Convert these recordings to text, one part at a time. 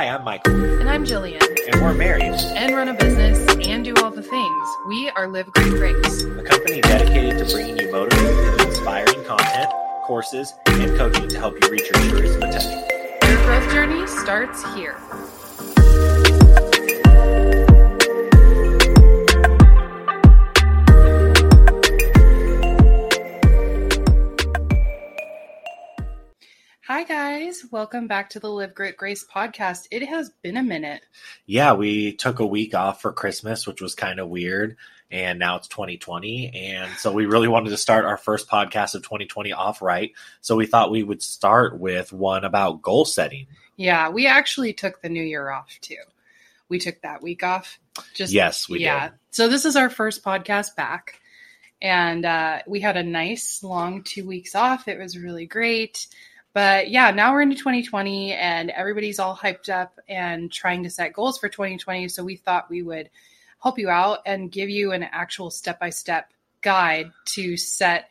Hi, I'm Michael, And I'm Jillian. and we're married, And run a business and do all the things. We are Live Grit Grace. a company dedicated to bringing you motivating and inspiring content, courses, and coaching to help you reach your truest potential. Your growth journey starts here. Welcome back to the Live Grit Grace podcast. It has been a minute. Yeah, we took a week off for Christmas, which was kind of weird, and now it's 2020, and so we really wanted to start our first podcast of 2020 off right. So we thought we would start with one about goal setting. Yeah, we actually took the new year off too. We took that week off. Just Yes, we yeah. did. So this is our first podcast back, and uh, we had a nice long two weeks off. It was really great. But yeah, now we're into 2020 and everybody's all hyped up and trying to set goals for 2020. So we thought we would help you out and give you an actual step by step guide to set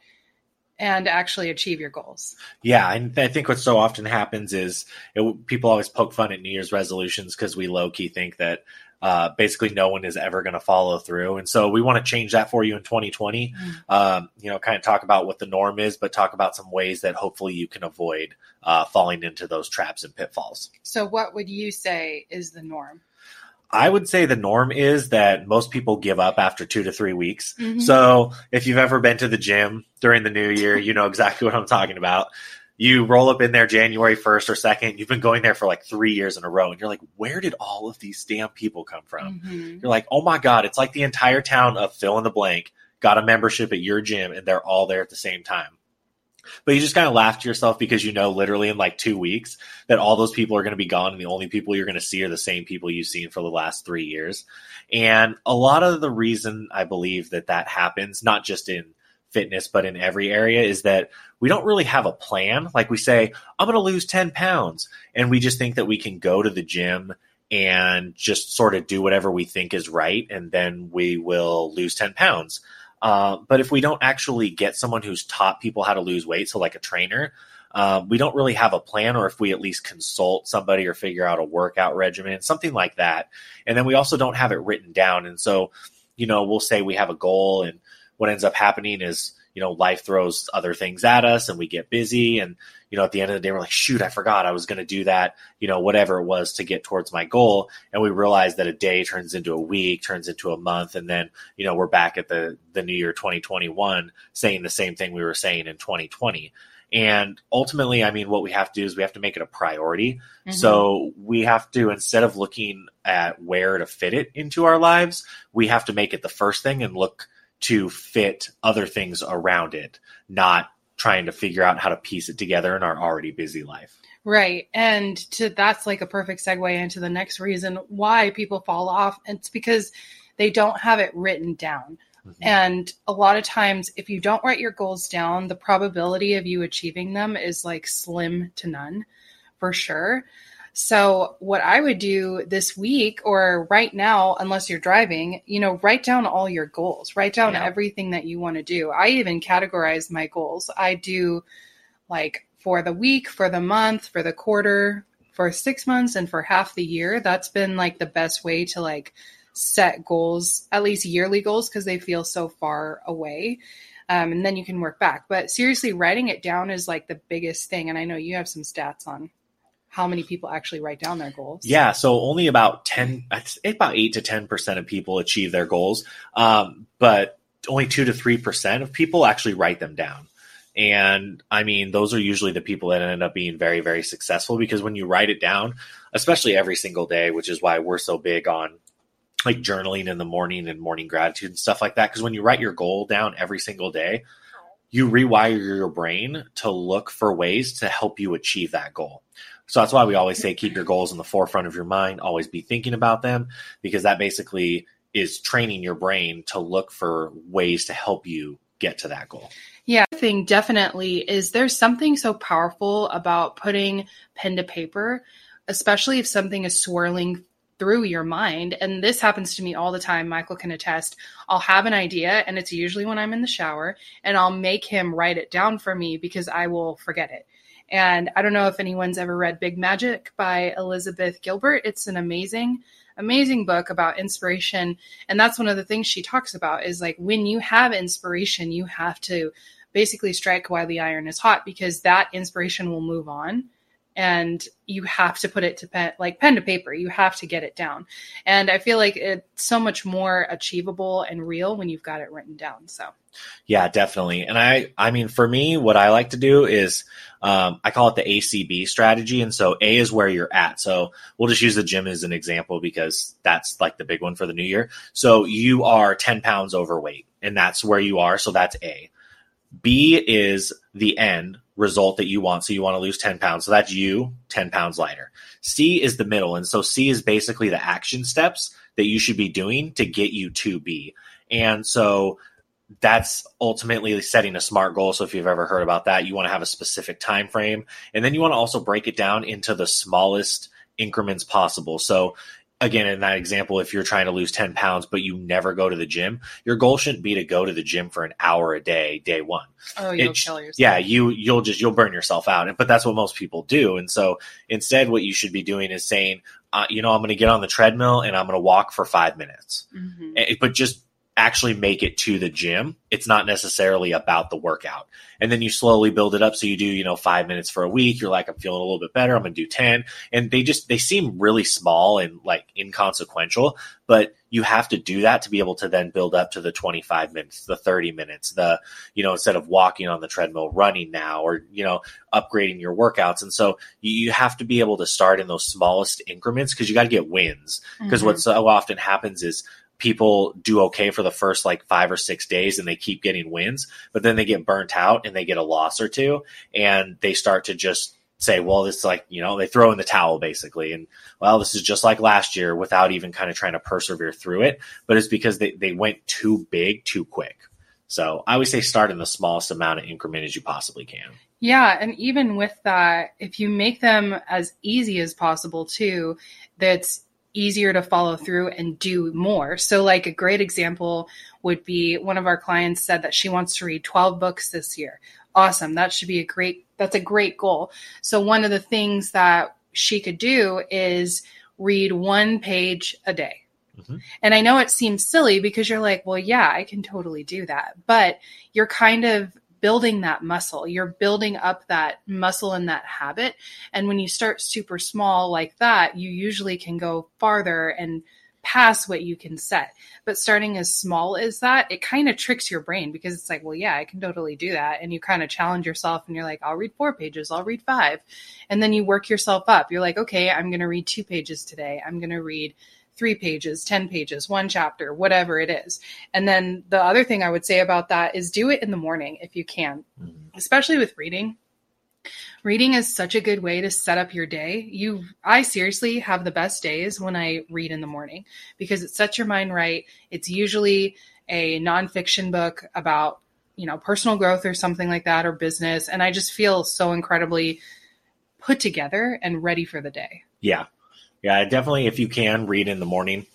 and actually achieve your goals. Yeah, and I think what so often happens is it, people always poke fun at New Year's resolutions because we low key think that uh, basically no one is ever going to follow through, and so we want to change that for you in 2020. Um, you know, kind of talk about what the norm is, but talk about some ways that hopefully you can avoid uh, falling into those traps and pitfalls. So, what would you say is the norm? I would say the norm is that most people give up after two to three weeks. Mhm. So if you've ever been to the gym during the new year, you know exactly what I'm talking about. You roll up in there January 1st or 2nd. You've been going there for like three years in a row. And you're like, where did all of these damn people come from? Mhm. You're like, oh my God, it's like the entire town of fill in the blank got a membership at your gym and they're all there at the same time. But you just kind of laugh to yourself because you know literally in like two weeks that all those people are going to be gone and the only people you're going to see are the same people you've seen for the last three years. And a lot of the reason I believe that that happens, not just in fitness, but in every area, is that we don't really have a plan. Like we say, I'm going to lose 10 pounds. And we just think that we can go to the gym and just sort of do whatever we think is right. And then we will lose 10 pounds. Uh, but if we don't actually get someone who's taught people how to lose weight, so like a trainer, uh, we don't really have a plan, or if we at least consult somebody or figure out a workout regimen, something like that. And then we also don't have it written down. And so, you know, we'll say we have a goal, and what ends up happening is, you know, life throws other things at us and we get busy. And, you know, at the end of the day, we're like, shoot, I forgot I was going to do that, you know, whatever it was to get towards my goal. And we realize that a day turns into a week, turns into a month. And then, you know, we're back at the, the new year 2021 saying the same thing we were saying in 2020. And ultimately, I mean, what we have to do is we have to make it a priority. Mhm. So we have to, instead of looking at where to fit it into our lives, we have to make it the first thing and look to fit other things around it, not trying to figure out how to piece it together in our already busy life. Right. And to that's like a perfect segue into the next reason why people fall off. It's because they don't have it written down. Mm-hmm. And a lot of times, if you don't write your goals down, the probability of you achieving them is like slim to none for sure. So, what I would do this week or right now, unless you're driving, you know, write down all your goals, write down Yeah. everything that you want to do. I even categorize my goals. I do like for the week, for the month, for the quarter, for six months, and for half the year. That's been like the best way to like set goals, at least yearly goals, because they feel so far away. Um, and then you can work back. But seriously, writing it down is like the biggest thing. And I know you have some stats on how many people actually write down their goals. Yeah, so only about ten, about eight to ten percent of people achieve their goals, um, but only two to three percent of people actually write them down. And I mean, those are usually the people that end up being very, very successful because when you write it down, especially every single day, which is why we're so big on like journaling in the morning and morning gratitude and stuff like that. Because when you write your goal down every single day, you rewire your brain to look for ways to help you achieve that goal. So that's why we always say keep your goals in the forefront of your mind, always be thinking about them, because that basically is training your brain to look for ways to help you get to that goal. Yeah, thing definitely is there's something so powerful about putting pen to paper, especially if something is swirling through your mind. And this happens to me all the time. Michael can attest. I'll have an idea, and it's usually when I'm in the shower, and I'll make him write it down for me because I will forget it. And I don't know if anyone's ever read Big Magic by Elizabeth Gilbert. It's an amazing, amazing book about inspiration. And that's one of the things she talks about is like when you have inspiration, you have to basically strike while the iron is hot because that inspiration will move on and you have to put it to pen like pen to paper. You have to get it down. And i feel like it's so much more achievable and real when you've got it written down so. Yeah definitely. And i i mean for me what i like to do is um, i call it the acb strategy and so a is where you're at. So we'll just use the gym as an example because that's like the big one for the new year. So you are 10 pounds overweight and that's where you are so that's a. B is the end result that you want. So you want to lose 10 pounds. So that's you 10 pounds lighter. C is the middle. And so C is basically the action steps that you should be doing to get you to B. And so that's ultimately setting a smart goal. So if you've ever heard about that, you want to have a specific time frame. And then you want to also break it down into the smallest increments possible. So again, in that example, if you're trying to lose 10 pounds, but you never go to the gym, your goal shouldn't be to go to the gym for an hour a day, day one. Oh, you'll it, kill yourself. Yeah, you, you'll just, you'll burn yourself out. But that's what most people do. And so instead, what you should be doing is saying, uh, you know, I'm going to get on the treadmill and I'm going to walk for five minutes. Mm-hmm. But just actually make it to the gym. It's not necessarily about the workout. And then you slowly build it up. So you do, you know, five minutes for a week. You're like, I'm feeling a little bit better. I'm going to do 10. And they just, they seem really small and like inconsequential, but you have to do that to be able to then build up to the 25 minutes, the 30 minutes, the, you know, instead of walking on the treadmill, running now or, you know, upgrading your workouts. And so you have to be able to start in those smallest increments because you got to get wins. Because mm-hmm. what so often happens is people do okay for the first like five or six days and they keep getting wins, but then they get burnt out and they get a loss or two and they start to just say, well, it's like, you know, they throw in the towel basically. And well, this is just like last year without even kind of trying to persevere through it. But it's because they, they went too big too quick. So I always say start in the smallest amount of increment as you possibly can. Yeah. And even with that, if you make them as easy as possible too, that's easier to follow through and do more. So, like a great example would be one of our clients said that she wants to read 12 books this year. Awesome. That should be a great, that's a great goal. So, one of the things that she could do is read one page a day. Mm-hmm. And I know it seems silly because you're like, well, yeah, I can totally do that. But you're kind of building that muscle. You're building up that muscle and that habit. And when you start super small like that, you usually can go farther and past what you can set. But starting as small as that, it kind of tricks your brain because it's like, well, yeah, I can totally do that. And you kind of challenge yourself and you're like, I'll read four pages, I'll read five. And then you work yourself up. You're like, okay, I'm going to read two pages today. I'm going to read three pages, 10 pages, one chapter, whatever it is. And then the other thing I would say about that is do it in the morning if you can, mm-hmm. especially with reading. Reading is such a good way to set up your day. You I seriously have the best days when I read in the morning because it sets your mind right. It's usually a nonfiction book about, you know, personal growth or something like that or business. And I just feel so incredibly put together and ready for the day. Yeah, yeah, definitely. If you can read in the morning,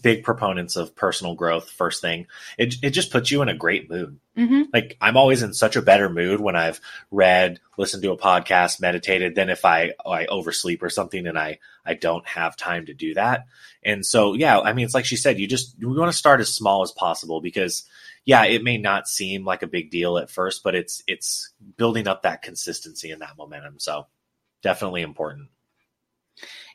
big proponents of personal growth. First thing, it it just puts you in a great mood. Mm-hmm. Like I'm always in such a better mood when I've read, listened to a podcast, meditated than if I I oversleep or something and I I don't have time to do that. And so yeah, I mean it's like she said, you just we want to start as small as possible because yeah, it may not seem like a big deal at first, but it's it's building up that consistency and that momentum. So definitely important.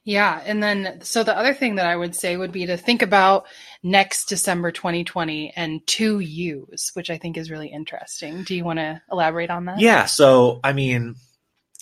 Yeah. And then, so the other thing that I would say would be to think about next December 2020 and two U's, which I think is really interesting. Do you want to elaborate on that? Yeah. So, I mean,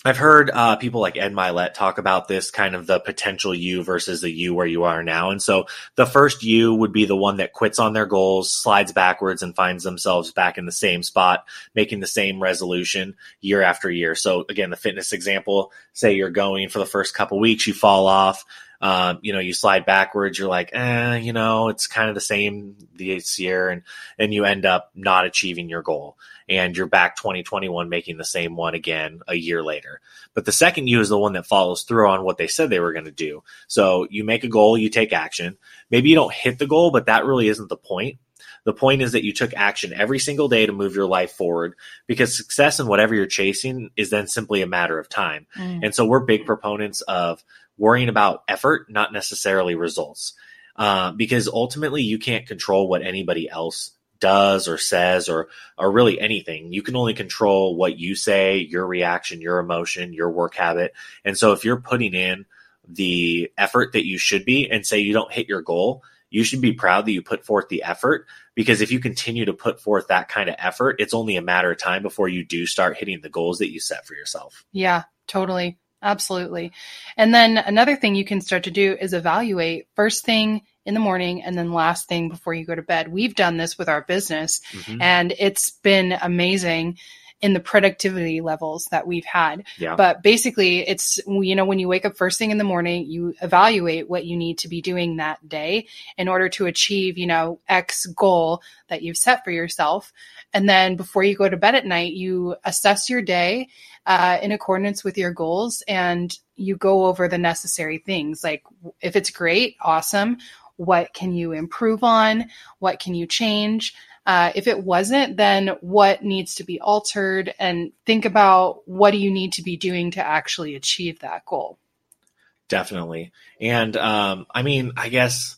I've heard uh, people like Ed Mylett talk about this kind of the potential you versus the you where you are now. And so the first you would be the one that quits on their goals, slides backwards, and finds themselves back in the same spot, making the same resolution year after year. So again, the fitness example, say you're going for the first couple weeks, you fall off. Um, you know, you slide backwards, you're like, eh, you know, it's kind of the same this year, and and you end up not achieving your goal and you're back 2021 making the same one again a year later. But the second you is the one that follows through on what they said they were going to do. So you make a goal, you take action. Maybe you don't hit the goal, but that really isn't the point. The point is that you took action every single day to move your life forward because success in whatever you're chasing is then simply a matter of time. Mm. And so we're big proponents of worrying about effort, not necessarily results. Uh, because ultimately you can't control what anybody else does or says or or really anything. You can only control what you say, your reaction, your emotion, your work habit. And so if you're putting in the effort that you should be and say you don't hit your goal, you should be proud that you put forth the effort because if you continue to put forth that kind of effort, it's only a matter of time before you do start hitting the goals that you set for yourself. Yeah, totally. Absolutely. And then another thing you can start to do is evaluate first thing in the morning and then last thing before you go to bed. We've done this with our business Mhm. and it's been amazing in the productivity levels that we've had. Yeah. But basically, it's, you know, when you wake up first thing in the morning, you evaluate what you need to be doing that day in order to achieve, you know, X goal that you've set for yourself. And then before you go to bed at night, you assess your day uh, in accordance with your goals and you go over the necessary things. Like if it's great, awesome. What can you improve on? What can you change? Uh, if it wasn't, then what needs to be altered? And think about what do you need to be doing to actually achieve that goal. Definitely. And um, I mean, I guess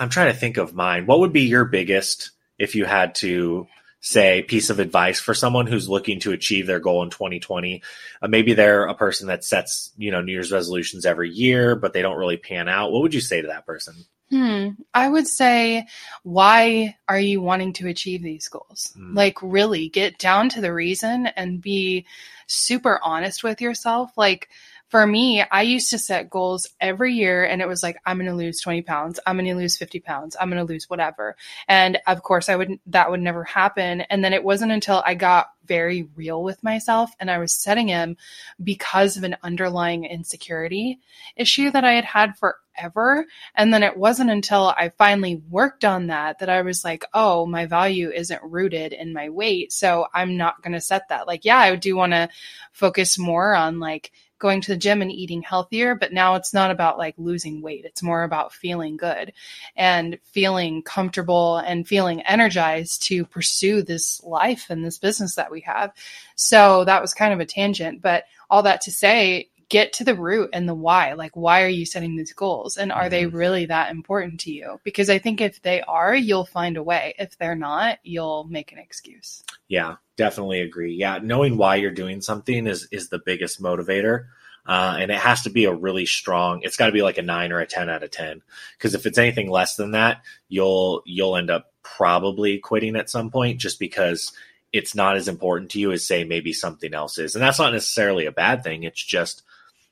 I'm trying to think of mine. What would be your biggest if you had to say piece of advice for someone who's looking to achieve their goal in 2020? Uh, maybe they're a person that sets, you know, New Year's resolutions every year, but they don't really pan out. What would you say to that person? Hmm. I would say, why are you wanting to achieve these goals? Hmm. Like, really get down to the reason and be super honest with yourself. Like, for me, I used to set goals every year and it was like, I'm going to lose 20 pounds. I'm going to lose 50 pounds. I'm going to lose whatever. And of course I would, that would never happen. And then it wasn't until I got very real with myself and I was setting him because of an underlying insecurity issue that I had had forever. And then it wasn't until I finally worked on that that I was like, oh, my value isn't rooted in my weight. So I'm not going to set that. Like, yeah, I do want to focus more on like, going to the gym and eating healthier, but now it's not about like losing weight. It's more about feeling good and feeling comfortable and feeling energized to pursue this life and this business that we have. So that was kind of a tangent, but all that to say, get to the root and the why. Like, why are you setting these goals? And are they mm-hmm. really that important to you? Because I think if they are, you'll find a way. If they're not, you'll make an excuse. Yeah, definitely agree. Yeah, knowing why you're doing something is is the biggest motivator. Uh, and it has to be a really strong. It's got to be like a nine or a ten out of ten. Because if it's anything less than that, you'll you'll end up probably quitting at some point, just because it's not as important to you as say maybe something else is. And that's not necessarily a bad thing. It's just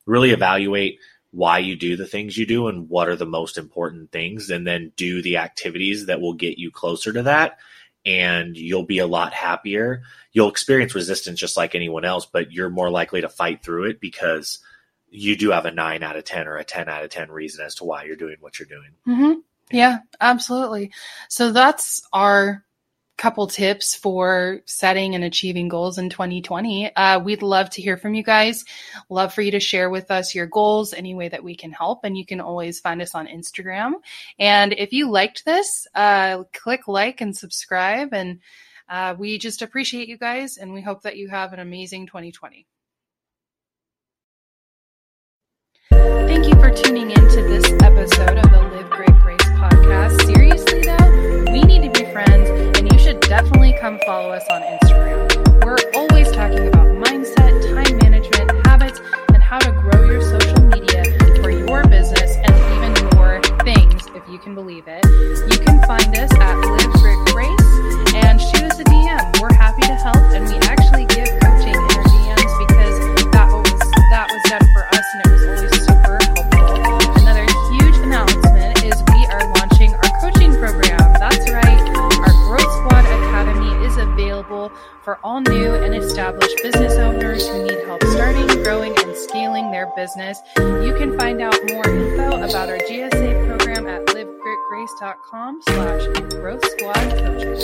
really evaluate why you do the things you do and what are the most important things, and then do the activities that will get you closer to that and you'll be a lot happier. You'll experience resistance just like anyone else, but you're more likely to fight through it because you do have a nine out of 10 or a 10 out of 10 reason as to why you're doing what you're doing. Mm-hmm. Yeah, absolutely. So that's our couple tips for setting and achieving goals in 2020. Uh, we'd love to hear from you guys. Love for you to share with us your goals any way that we can help. And you can always find us on Instagram. And if you liked this, uh, click like and subscribe. And uh, we just appreciate you guys. And we hope that you have an amazing 2020. Thank you for tuning in to this episode of the Live Grit Grace podcast. For all new and established business owners who need help starting, growing, and scaling their business. You can find out more info about our GSA program at livegritgrace.com slash growth squad coaching.